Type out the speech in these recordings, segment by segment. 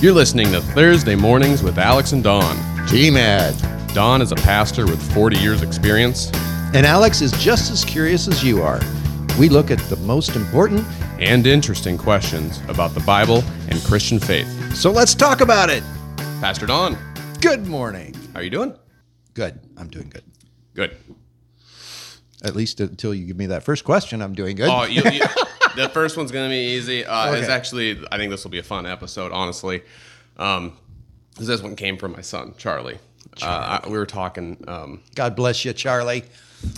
You're listening to Thursday Mornings with Alex and Don. TMAD. Don is a pastor with 40 years' experience And Alex is just as curious as you are. We look at the most important, and interesting questions about the Bible and Christian faith. so let's talk about it. Pastor Don. Good morning. how are you doing? Good. I'm doing good. Good. At least until you give me that first question, I'm doing good. Oh, you, you, the first one's gonna be easy. Uh, It's actually, I think this will be a fun episode, honestly. Um, this one came from my son, Charlie. Uh, I, we were talking. Um, God bless you, Charlie.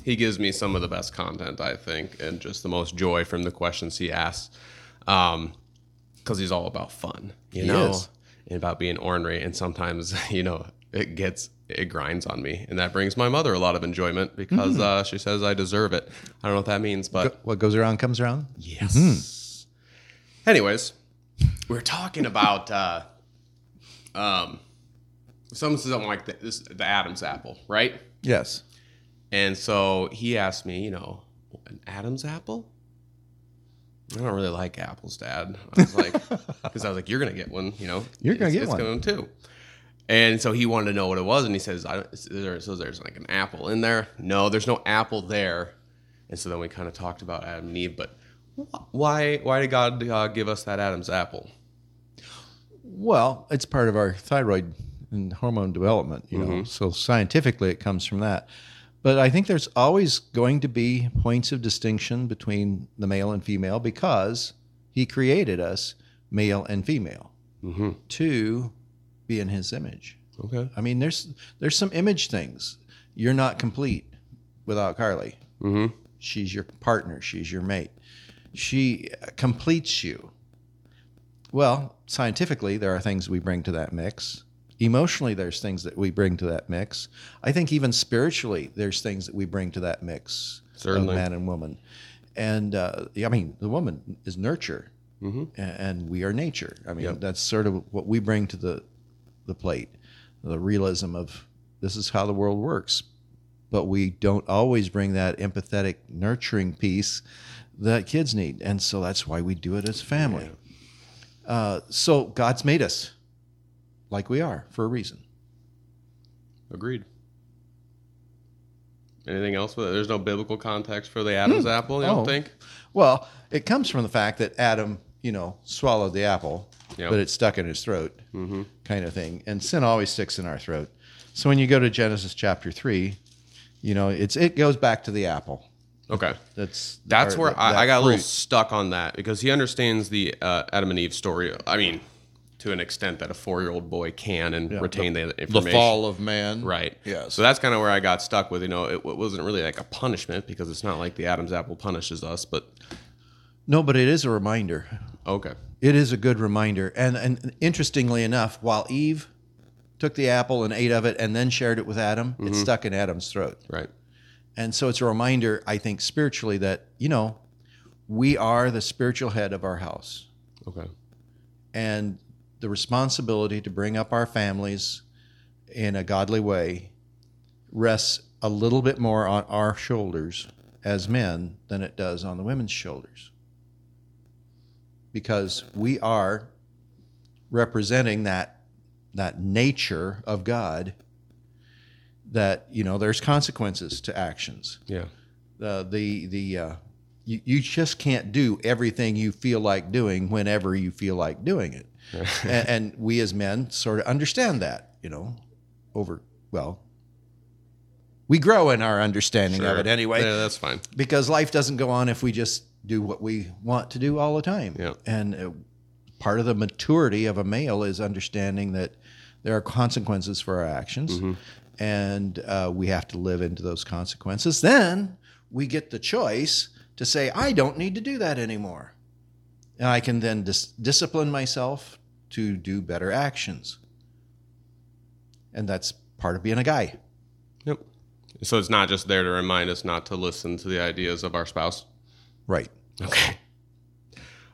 he gives me some of the best content, I think, and just the most joy from the questions he asks. Um, because he's all about fun, you He know, is. and about being ornery. And sometimes, you know, it gets it grinds on me, and that brings my mother a lot of enjoyment because Mm-hmm. uh, she says I deserve it. I don't know what that means, but What goes around comes around. Yes. Anyways, we are talking about uh, um, some something like the, this, the Adam's apple, right? Yes. And so he asked me, you know, an Adam's apple. I don't really like apples, Dad. I was like, because I was like, you're gonna get one, you know. You're gonna It's- get it's one. Going too. And so he wanted to know what it was, and he says, I don't, there, so there's like an apple in there? No, there's no apple there. And so then we kind of talked about Adam and Eve, but why why did God uh, give us that Adam's apple? Well, it's part of our thyroid and hormone development, you know. So scientifically, it comes from that. But I think there's always going to be points of distinction between the male and female because he created us male and female to be in his image. Okay. I mean, there's there's some image things. You're not complete without Carly. Mm-hmm. She's your partner. She's your mate. She completes you. Well, scientifically, there are things we bring to that mix. Emotionally, there's things that we bring to that mix. I think even spiritually, there's things that we bring to that mix Certainly. of man and woman. And uh, I mean, the woman is nurture, Mm-hmm. and we are nature. I mean, Yep. that's sort of what we bring to the the plate, the realism of this is how the world works. But we don't always bring that empathetic, nurturing piece that kids need, and so that's why we do it as family. Uh, so God's made us like we are for a reason. Agreed. Anything else with it? There's no biblical context for the Adam's apple, you Oh. don't think? Well, it comes from the fact that Adam, you know, swallowed the apple, Yep. but it's stuck in his throat, Mm-hmm. kind of thing. And sin always sticks in our throat. So when you go to Genesis chapter three, you know, it's it goes back to the apple. Okay. That's That's or where that- I, I that got a little stuck on that because he understands the uh, Adam and Eve story. I mean, to an extent that a four-year-old boy can and retain the, the information. fall of man. Right. Yeah. So that's kind of where I got stuck with. You know, it, it wasn't really like a punishment because it's not like the Adam's apple punishes us, but No, but it is a reminder. Okay. It is a good reminder. And and interestingly enough, while Eve took the apple and ate of it and then shared it with Adam, it mm-hmm. stuck in Adam's throat. Right. And so it's a reminder, I think, spiritually that, you know, we are the spiritual head of our house. Okay. And the responsibility to bring up our families in a godly way rests a little bit more on our shoulders as men than it does on the women's shoulders. Because we are representing that that nature of God that you know there's consequences to actions Yeah. uh, the the uh, you, you just can't do everything you feel like doing whenever you feel like doing it and, and we as men sort of understand that you know over well we grow in our understanding of it anyway Yeah, that's fine. because life doesn't go on if we just do what we want to do all the time Yeah. and uh, part of the maturity of a male is understanding that there are consequences for our actions and uh, we have to live into those consequences then we get the choice to say i don't need to do that anymore and i can then dis- discipline myself to do better actions and that's part of being a guy Yep. So it's not just there to remind us not to listen to the ideas of our spouse. Right Okay.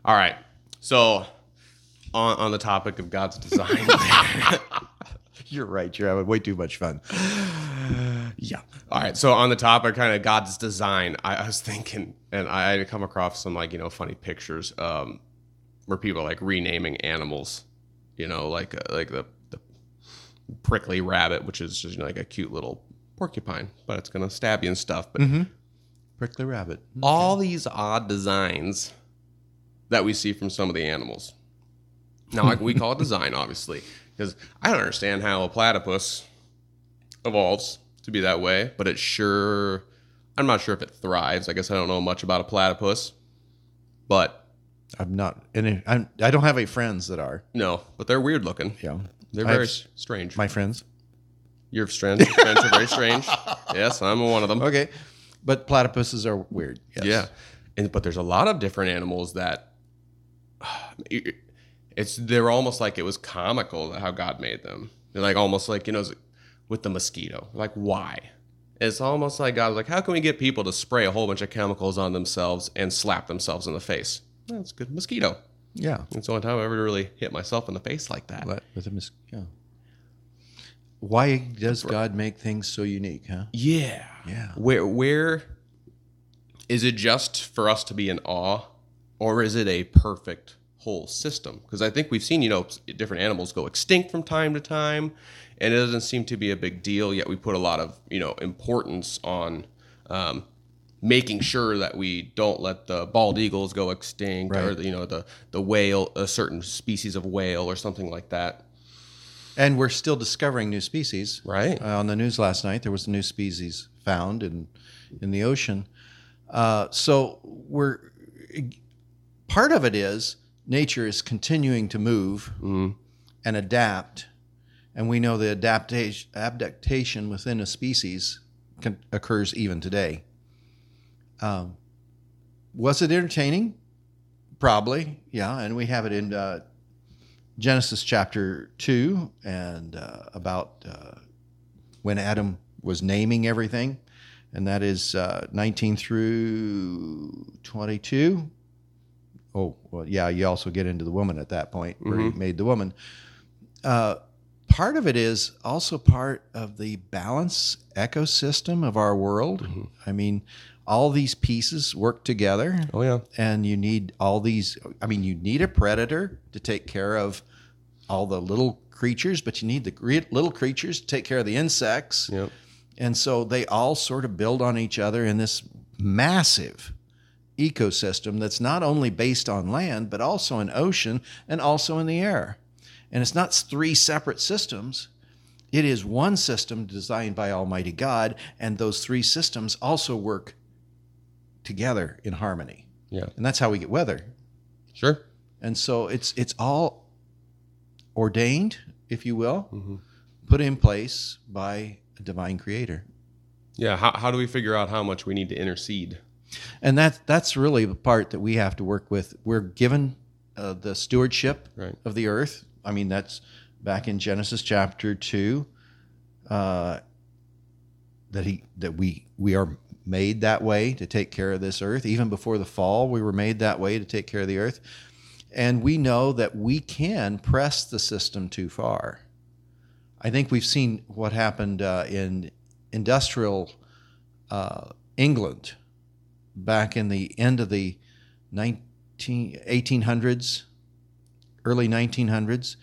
All right. So on on the topic of God's design. you're right you're having way too much fun yeah. All right. So on the topic, kind of God's design, I, I was thinking, and I had come across some like you know funny pictures um, where people are like renaming animals, you know, like uh, like the, the prickly rabbit, which is just you know, like a cute little porcupine, but it's gonna stab you and stuff. But Prickly rabbit. all these odd designs that we see from some of the animals. Now, like we call it design, obviously, because I don't understand how a platypus evolves to be that way, but it sure, I'm not sure if it thrives. I guess I don't know much about a platypus, but I'm not. Any, I'm, I don't have any friends that are. no, but they're weird looking. Yeah. They're I very s- strange. My friends. Your friends, your friends are very strange. Yes, I'm one of them. Okay. But platypuses are weird. Yes. Yeah, and but there's a lot of different animals that it's they're almost like it was comical how God made them. They're like almost like you know with the mosquito. Like why? It's almost like God like, how can we get people to spray a whole bunch of chemicals on themselves and slap themselves in the face? That's good mosquito. Yeah. It's the only time I ever really hit myself in the face like that. But with a mis- yeah. Why does God make things so unique, huh? Yeah. Yeah. Where where is it just for us to be in awe or is it a perfect whole system? Because I think we've seen, you know, different animals go extinct from time to time and it doesn't seem to be a big deal yet we put a lot of, you know, importance on um, making sure that we don't let the bald eagles go extinct or Right. you know the the whale a certain species of whale or something like that. And we're still discovering new species. Right. Uh, on the news last night, there was a new species found in in the ocean. Uh, so we're part of it is nature is continuing to move and adapt, and we know the adaptation adaptation within a species can, occurs even today. Um, was it entertaining? Probably, yeah. And we have it in uh, Genesis chapter 2 and uh, about uh, when Adam was naming everything, and that is uh, 19 through 22. Oh, well, yeah, you also get into the woman at that point where he made the woman. Uh, part of it is also part of the balance ecosystem of our world. I mean, all these pieces work together Oh yeah. and you need all these i mean you need a predator to take care of all the little creatures but you need the little creatures to take care of the insects Yep. and so they all sort of build on each other in this massive ecosystem that's not only based on land but also in ocean and also in the air and it's not three separate systems it is one system designed by almighty god and those three systems also work together in harmony Yeah. and that's how we get weather. Sure. And so it's it's all ordained, if you will, put in place by a divine creator. Yeah. How, how do we figure out how much we need to intercede? And that that's really the part that we have to work with. We're given uh, the stewardship Right. of the earth. I mean, that's back in Genesis chapter two. Uh, that he that we we are made that way to take care of this earth. Even before the fall, we were made that way to take care of the earth. And we know that we can press the system too far. I think we've seen what happened uh, in industrial uh, England back in the end of the 19, 1800s, early 1900s.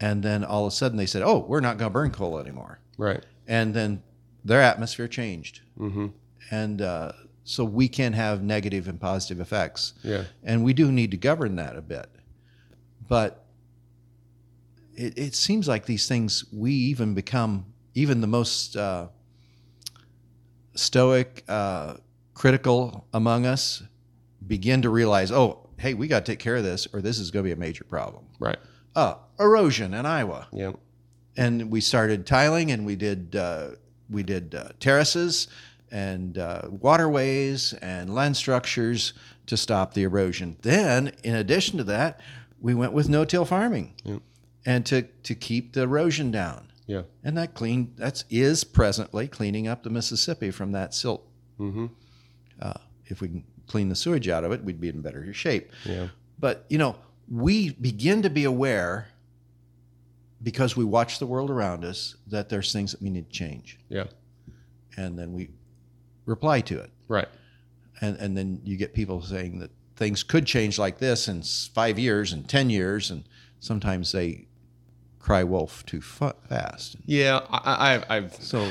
And then all of a sudden they said, oh, we're not going to burn coal anymore. Right. And then their atmosphere changed. Mm-hmm. And uh, so we can have negative and positive effects. Yeah. And we do need to govern that a bit. But it, it seems like these things, we even become, even the most uh, stoic, uh, critical among us begin to realize, oh, hey, we got to take care of this or this is going to be a major problem. Right. Uh, erosion in Iowa Yeah. and we started tiling and we did uh, we did uh, terraces and uh, waterways and land structures to stop the erosion. Then, in addition to that, we went with no-till farming Yep. and to to keep the erosion down. Yeah. And that clean that's is presently cleaning up the Mississippi from that silt. Mm-hmm. Uh, if we can clean the sewage out of it, we'd be in better shape. Yeah. But you know, we begin to be aware because we watch the world around us that there's things that we need to change, Yeah. and then we reply to it, Right. and and then you get people saying that things could change like this in five years and ten years, and sometimes they cry wolf too fa- fast. Yeah, I, I, I've, I've So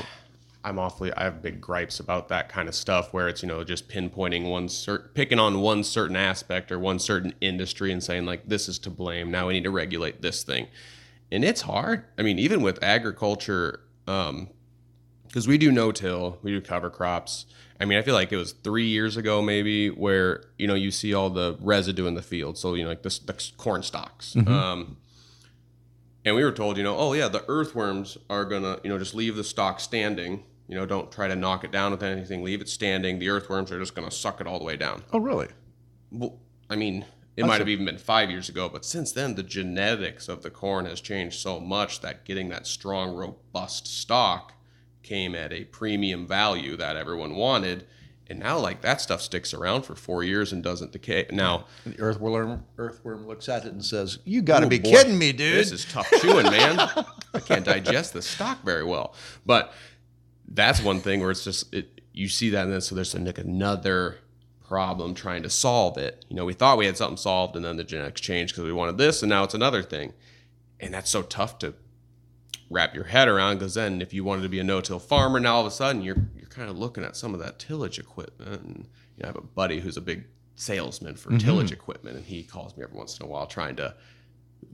I'm awfully I have big gripes about that kind of stuff where it's you know just pinpointing one certain picking on one certain aspect or one certain industry and saying like this is to blame now we need to regulate this thing and it's hard I mean even with agriculture um because we do no-till we do cover crops I mean I feel like it was three years ago maybe where you know you see all the residue in the field so you know like this the corn stalks um and we were told, you know, oh yeah, the earthworms are gonna, you know, just leave the stalk standing. You know, don't try to knock it down with anything. Leave it standing. The earthworms are just gonna suck it all the way down. oh really? Well, I mean, it might have even been five years ago, but since then, the genetics of the corn has changed so much that getting that strong, robust stalk came at a premium value that everyone wanted. And now, like that stuff sticks around for four years and doesn't decay. Now, And the earthworm earthworm looks at it and says, "You got to be boy. kidding me, dude." This is tough chewing, man. I can't digest the stock very well. But that's one thing where it's just it, you see that, and then so there's like another problem trying to solve it. You know, we thought we had something solved, and then the genetics changed because we wanted this, and now it's another thing, and that's so tough to wrap your head around because then if you wanted to be a no-till farmer, now all of a sudden you're you're kind of looking at some of that tillage equipment. And you know, I have a buddy who's a big salesman for mm-hmm. tillage equipment, and he calls me every once in a while trying to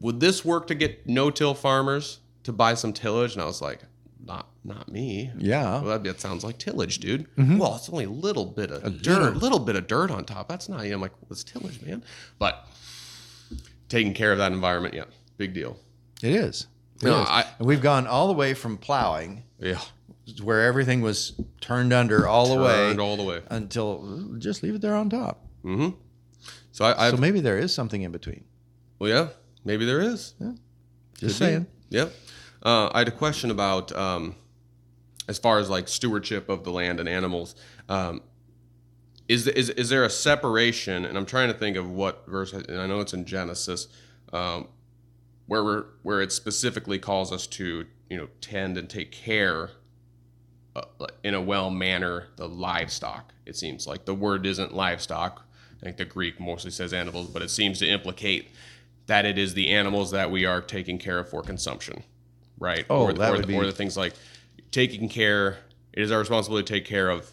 would this work to get no-till farmers to buy some tillage? And I was like, not not me. Yeah. Well, that, that sounds like tillage, dude. Mm-hmm. Well, it's only a little bit of dirt, a little bit of dirt on top. That's not. I'm like, well, it's tillage, man. But taking care of that environment, yeah, big deal. It is. No. I- and we've gone all the way from plowing, Yeah, where everything was turned under all the turned way all the way. until just leave it there on top. Mm-hmm. So I, I've, so maybe there is something in between. well, yeah, maybe there is. Yeah. Just Could be. saying. Yep. Uh, I had a question about um, as far as like stewardship of the land and animals. Um, is, is is there a separation? And I'm trying to think of what verse. And I know it's in Genesis, um, where we're, where it specifically calls us to you know tend and take care uh, in a well manner the livestock. It seems like the word isn't livestock. I think the Greek mostly says animals, but it seems to implicate that it is the animals that we are taking care of for consumption, right? Oh, or, that or, would the, be- or the things like taking care. It is our responsibility to take care of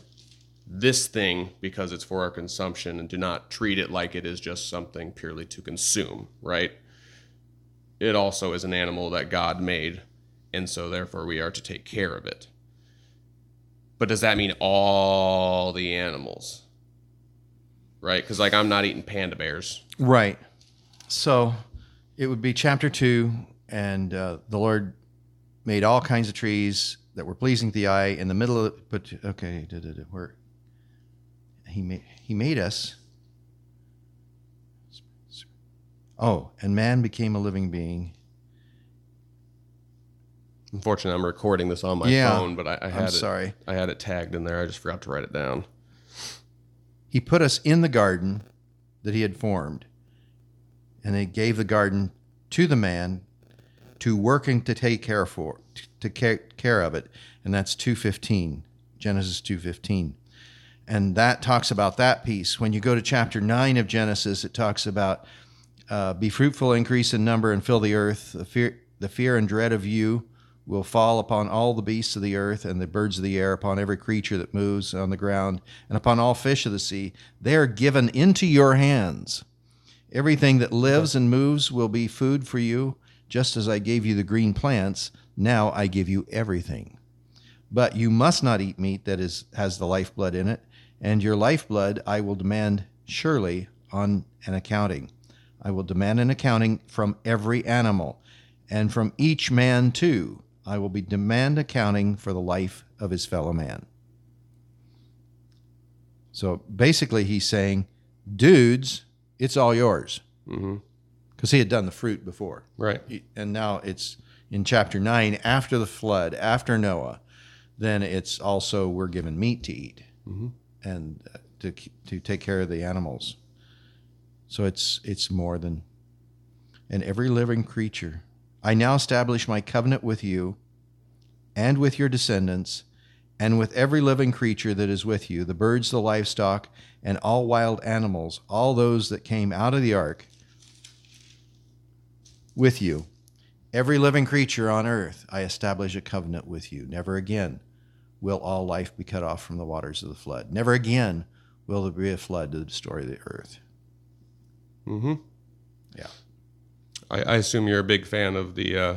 this thing because it's for our consumption, and do not treat it like it is just something purely to consume, right? It also is an animal that God made, and so therefore we are to take care of it. But does that mean all the animals? Right? Because, like, I'm not eating panda bears. Right. So it would be chapter two, and uh, the Lord made all kinds of trees that were pleasing to the eye in the middle of but okay, where he made he made us. Oh, and man became a living being. Unfortunately, I'm recording this on my Yeah. phone, but I, I had I'm it. sorry. I had it tagged in there. I just forgot to write it down. He put us in the garden that he had formed, and he gave the garden to the man to working to take care for to care, care of it, and that's two fifteen, Genesis two fifteen, and that talks about that piece. When you go to chapter nine of Genesis, it talks about uh, be fruitful, increase in number, and fill the earth. The fear, the fear and dread of you will fall upon all the beasts of the earth and the birds of the air, upon every creature that moves on the ground, and upon all fish of the sea. They are given into your hands. Everything that lives and moves will be food for you, just as I gave you the green plants. Now I give you everything. But you must not eat meat that is has the lifeblood in it, and your lifeblood I will demand surely on an accounting. I will demand an accounting from every animal, and from each man too. I will be demand accounting for the life of his fellow man. So basically, he's saying, dudes, it's all yours. Because he had done the fruit before. Right. And now it's in chapter 9, after the flood, after Noah, then it's also we're given meat to eat Mhm. and uh, to, to take care of the animals. So it's, it's more than, and every living creature. I now establish my covenant with you and with your descendants and with every living creature that is with you, the birds, the livestock, and all wild animals, all those that came out of the ark with you. every living creature on earth, I establish a covenant with you. Never again will all life be cut off from the waters of the flood. Never again will there be a flood to destroy the earth. Mm-hmm. Yeah. I, I assume you're a big fan of the uh,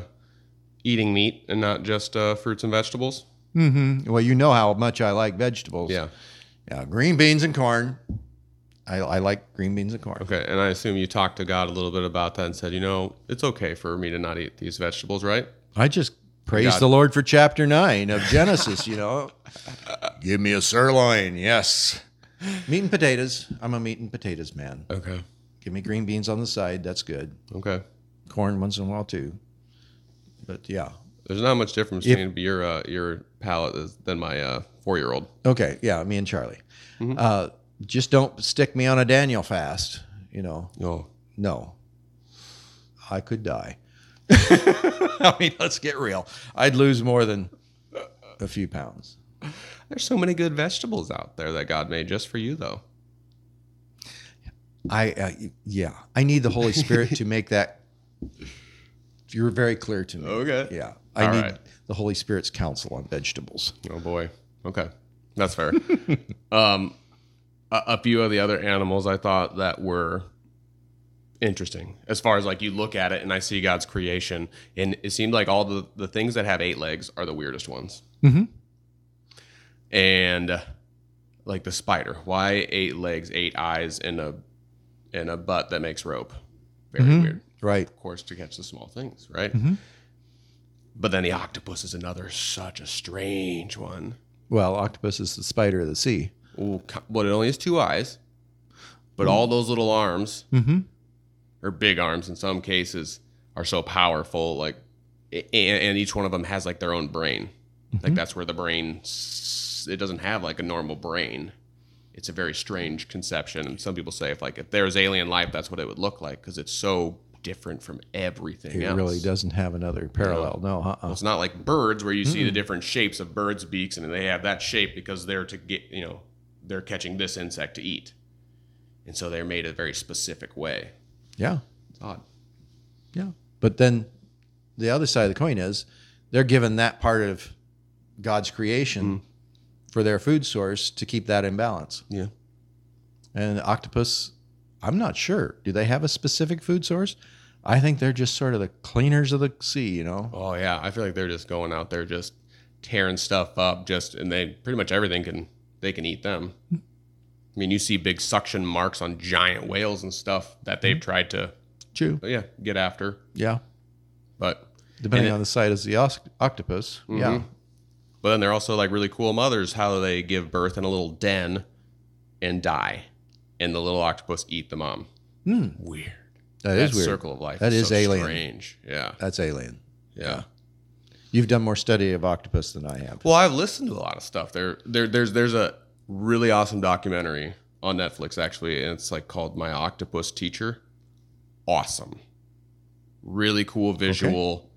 eating meat and not just uh, fruits and vegetables. Mm-hmm. Well, you know how much I like vegetables. Yeah. Yeah, green beans and corn. I, I like green beans and corn. Okay, and I assume you talked to God a little bit about that and said, you know, it's okay for me to not eat these vegetables, right? I just praise God. the Lord for chapter nine of Genesis, you know. Give me a sirloin, yes. Meat and potatoes. I'm a meat and potatoes man. Okay. Give me green beans on the side. That's good. Okay. Corn once in a while too. But yeah. There's not much difference If- between your uh, your palate than my uh, four year old. Okay. Yeah. Me and Charlie. Uh, just don't stick me on a Daniel fast. You know. No. No. I could die. I mean, let's get real. I'd lose more than a few pounds. There's so many good vegetables out there that God made just for you, though. I uh, yeah, I need the Holy Spirit to make that. You're very clear to me. Okay. Yeah, I All need right. the Holy Spirit's counsel on vegetables. Oh boy. Okay, that's fair. um, a, a few of the other animals I thought that were interesting as far as like you look at it and I see God's creation, and it seemed like all the the things that have eight legs are the weirdest ones. Mm-hmm. And uh, like the spider, why eight legs, eight eyes, and a and a butt that makes rope? Very weird Right. of course, to catch the small things, right? Mm-hmm. But then the octopus is another such a strange one. Well, octopus is the spider of the sea. Ooh, But it only has two eyes, but all those little arms, Mm-hmm. or big arms in some cases, are so powerful. Like, and, and each one of them has like their own brain. Like that's where the brain, it doesn't have like a normal brain. It's a very strange conception, and some people say if like if there's alien life, that's what it would look like because it's so different from everything It else. really doesn't have another parallel. No, uh-uh. Well, uh-uh. it's not like birds where you see the hmm. different shapes of birds' beaks and they have that shape because they're to get, you know, they're catching this insect to eat. And so they're made a very specific way. Yeah, It's odd. yeah. But then the other side of the coin is they're given that part of God's creation hmm. For their food source to keep that in balance. Yeah. And octopus, I'm not sure. Do they have a specific food source? I think they're just sort of the cleaners of the sea, you know? Oh yeah, I feel like they're just going out there just tearing stuff up just and they pretty much everything can they can eat them. I mean, you see big suction marks on giant whales and stuff that they've mm-hmm. tried to chew. yeah, get after. Yeah. But Depending it- on the size of the octopus. Yeah. Mm-hmm. But then they're also like really cool mothers. How they give birth in a little den and die, and the little octopus eat the mom. Weird. That is weird. circle of life. That is so alien. Strange. Yeah. That's alien. Yeah. You've done more study of octopus than I have. Well, I've listened to a lot of stuff. There, there, there's, there's a really awesome documentary on Netflix actually, and it's like called My Octopus Teacher. Awesome. Really cool visual.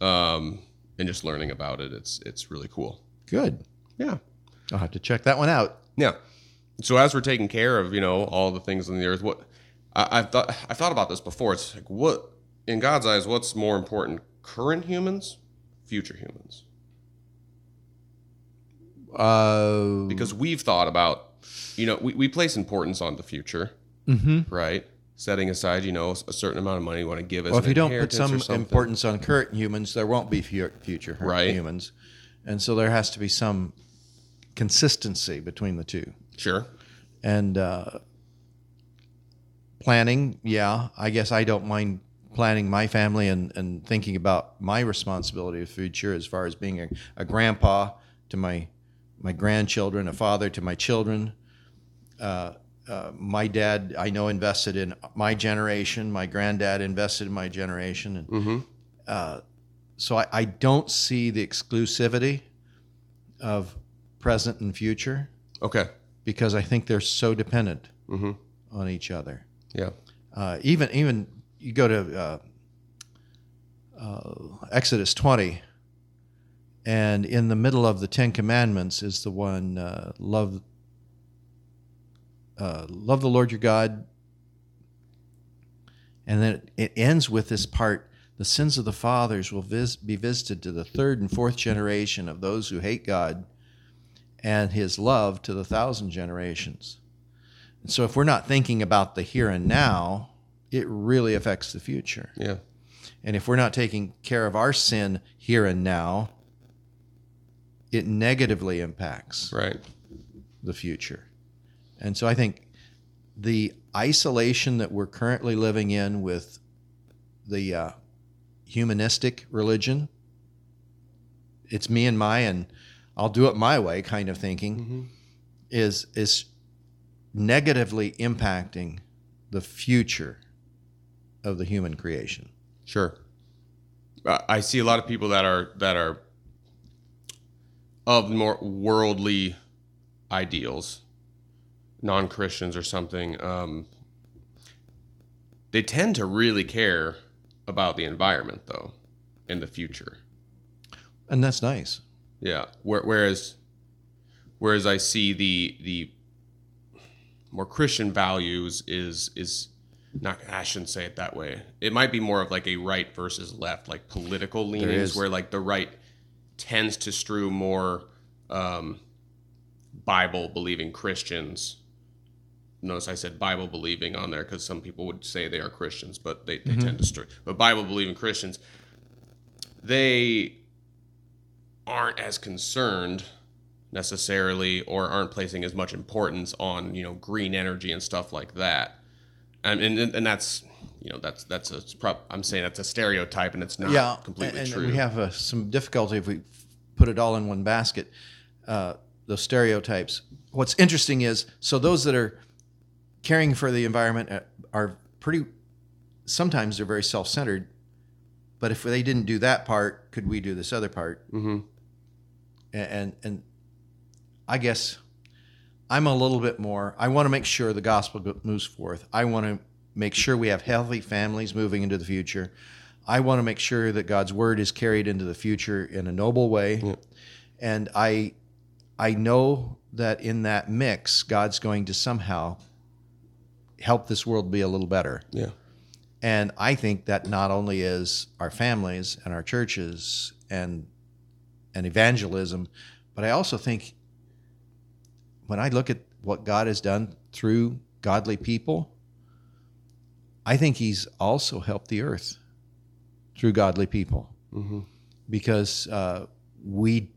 Um, and just learning about it, it's it's really cool. Good. Yeah. I'll have to check that one out. Yeah. So as we're taking care of, you know, all the things on the earth, what I, I've thought I thought about this before. It's like what in God's eyes, what's more important, current humans, future humans? Uh, Because we've thought about, you know, we, we place importance on the future, mhm. right? Setting aside, you know, a certain amount of money you want to give us. Well, if you don't put some importance on current humans, there won't be future Right. humans. And so there has to be some consistency between the two. sure, And uh, planning, yeah, I guess I don't mind planning my family and, and thinking about my responsibility of future as far as being a, a grandpa to my my grandchildren, a father to my children. Uh, uh, my dad, I know, invested in my generation. My granddad invested in my generation, and Mhm. uh, so I, I don't see the exclusivity of present and future okay, because I think they're so dependent hmm on each other. yeah, Uh, even even you go to uh, uh, Exodus twenty, and in the middle of the Ten Commandments is the one uh, love uh, love the Lord your God, and then it ends with this part the sins of the fathers will vis- be visited to the third and fourth generation of those who hate God, and his love to the thousand generations. And so, if we're not thinking about the here and now, it really affects the future. Yeah. And if we're not taking care of our sin here and now, it negatively impacts Right. the future. And so I think the isolation that we're currently living in with the uh, humanistic religion, it's me and my, and I'll do it my way kind of thinking, is is negatively impacting the future of the human creation. Sure. Uh, I see a lot of people that are that are of more worldly ideals, non Christians or something. Um, they tend to really care about the environment, though, in the future. And that's nice. Yeah. Whereas, whereas I see the the more Christian values is is not. I shouldn't say it that way. It might be more of like a right versus left, like political leanings, where like the right tends to strew more um, Bible believing Christians. Notice I said Bible believing on there because some people would say they are Christians, but they, they tend to strew. But Bible believing Christians, they aren't as concerned necessarily or aren't placing as much importance on you know green energy and stuff like that and and, and that's you know that's that's a prop i'm saying that's a stereotype and it's not yeah, completely and, and true we have uh, some difficulty if we put it all in one basket. Uh, those stereotypes. What's interesting is so those that are caring for the environment uh, are pretty. Sometimes they're very self-centered, but if they didn't do that part, could we do this other part? Mhm. And and, and I guess I'm a little bit more. I want to make sure the gospel moves forth. I want to make sure we have healthy families moving into the future. I want to make sure that God's word is carried into the future in a noble way. And I I know that in that mix, God's going to somehow help this world be a little better. yeah And I think that not only is our families and our churches and and evangelism, but I also think when I look at what God has done through godly people, I think He's also helped the earth through godly people Mhm. because uh, we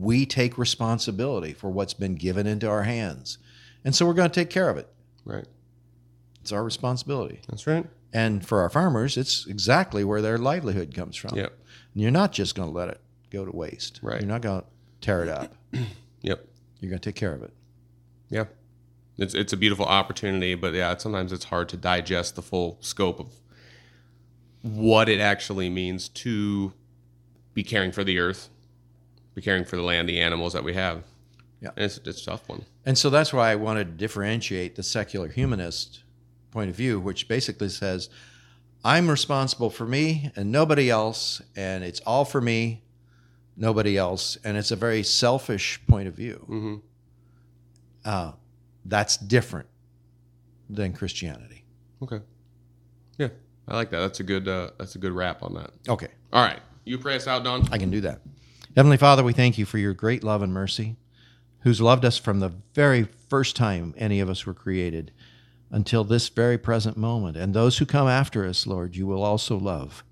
we take responsibility for what's been given into our hands, and so we're going to take care of it. right It's our responsibility. that's right And for our farmers, it's exactly where their livelihood comes from. yep And you're not just going to let it go to waste. Right. You're not going to tear it up. yep You're going to take care of it. yeah it's it's a beautiful opportunity but yeah it's, sometimes it's hard to digest the full scope of what it actually means to be caring for the earth be caring for the land the animals that we have Yeah. and it's, it's a tough one And so that's why I wanted to differentiate the secular humanist point of view, which basically says, I'm responsible for me and nobody else, and it's all for me, nobody else. And it's a very selfish point of view. mm-hmm. Uh, that's different than Christianity. Okay. Yeah, I like that. That's a good. Uh, that's a good wrap on that. Okay. All right, you pray us out, Don. I can do that. Heavenly Father, we thank you for your great love and mercy, who's loved us from the very first time any of us were created until this very present moment. And those who come after us, Lord, you will also love.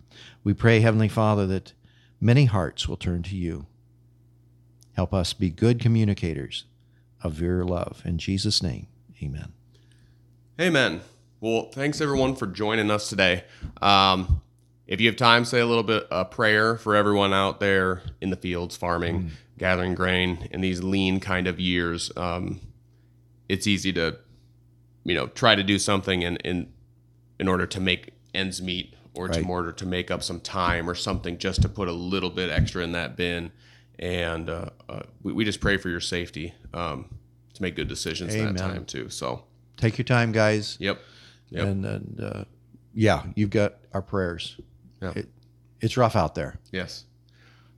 We pray, Heavenly Father, that many hearts will turn to you. Help us be good communicators of your love. In Jesus' name, amen. Amen. Well, thanks everyone for joining us today. Um, if you have time, say a little bit a prayer for everyone out there in the fields farming, gathering grain in these lean kind of years. Um, it's easy to, you know, try to do something in in in order to make ends meet or to, Right. in order to make up some time or something just to put a little bit extra in that bin. And uh, uh, we, we just pray for your safety um, to make good decisions in that time too. So, Take your time, guys. yep. Yep. And, and uh, yeah, you've got our prayers. Yeah. It, it's rough out there. Yes.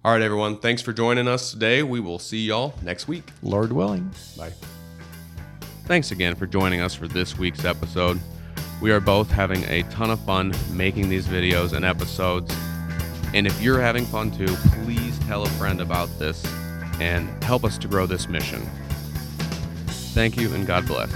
All right, everyone. Thanks for joining us today. We will see y'all next week. Lord willing. Bye. Thanks again for joining us for this week's episode. We are both having a ton of fun making these videos and episodes. And if you're having fun too, please tell a friend about this and help us to grow this mission. Thank you and God bless.